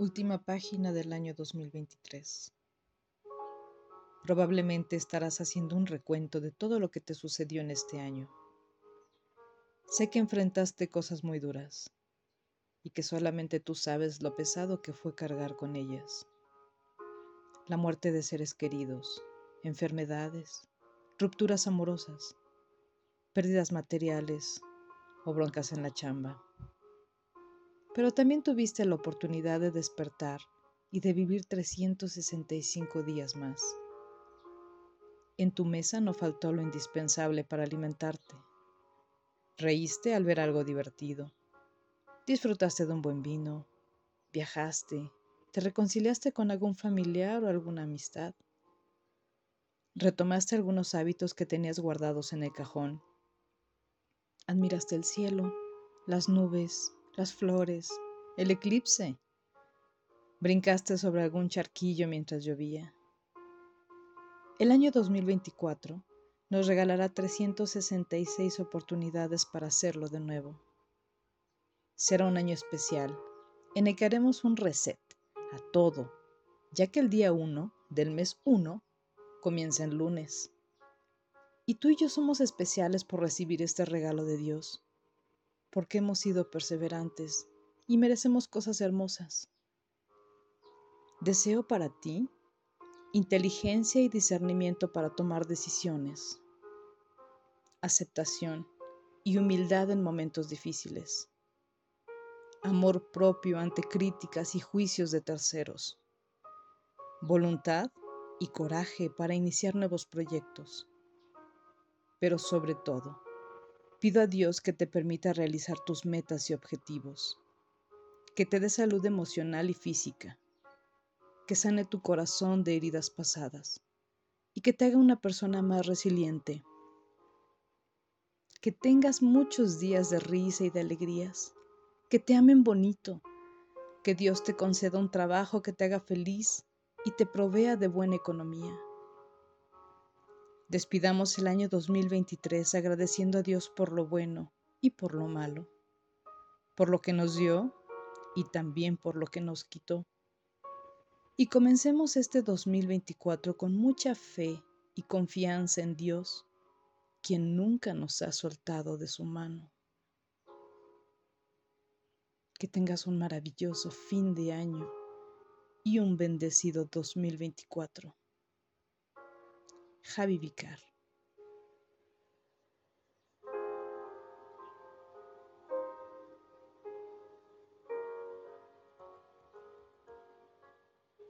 Última página del año 2023. Probablemente estarás haciendo un recuento de todo lo que te sucedió en este año. Sé que enfrentaste cosas muy duras y que solamente tú sabes lo pesado que fue cargar con ellas. La muerte de seres queridos, enfermedades, rupturas amorosas, pérdidas materiales o broncas en la chamba. Pero también tuviste la oportunidad de despertar y de vivir 365 días más. En tu mesa no faltó lo indispensable para alimentarte. Reíste al ver algo divertido. Disfrutaste de un buen vino. Viajaste. Te reconciliaste con algún familiar o alguna amistad. Retomaste algunos hábitos que tenías guardados en el cajón. Admiraste el cielo, las nubes, las flores, el eclipse. Brincaste sobre algún charquillo mientras llovía. El año 2024 nos regalará 366 oportunidades para hacerlo de nuevo. Será un año especial en el que haremos un reset a todo, ya que el día 1 del mes 1 comienza el lunes. Y tú y yo somos especiales por recibir este regalo de Dios porque hemos sido perseverantes y merecemos cosas hermosas. Deseo para ti inteligencia y discernimiento para tomar decisiones, aceptación y humildad en momentos difíciles, amor propio ante críticas y juicios de terceros, voluntad y coraje para iniciar nuevos proyectos, pero sobre todo, Pido a Dios que te permita realizar tus metas y objetivos, que te dé salud emocional y física, que sane tu corazón de heridas pasadas y que te haga una persona más resiliente. Que tengas muchos días de risa y de alegrías, que te amen bonito, que Dios te conceda un trabajo que te haga feliz y te provea de buena economía Despidamos el año 2023 agradeciendo a Dios por lo bueno y por lo malo, por lo que nos dio y también por lo que nos quitó. Y comencemos este 2024 con mucha fe y confianza en Dios, quien nunca nos ha soltado de su mano. Que tengas un maravilloso fin de año y un bendecido 2024. Javi Vicar.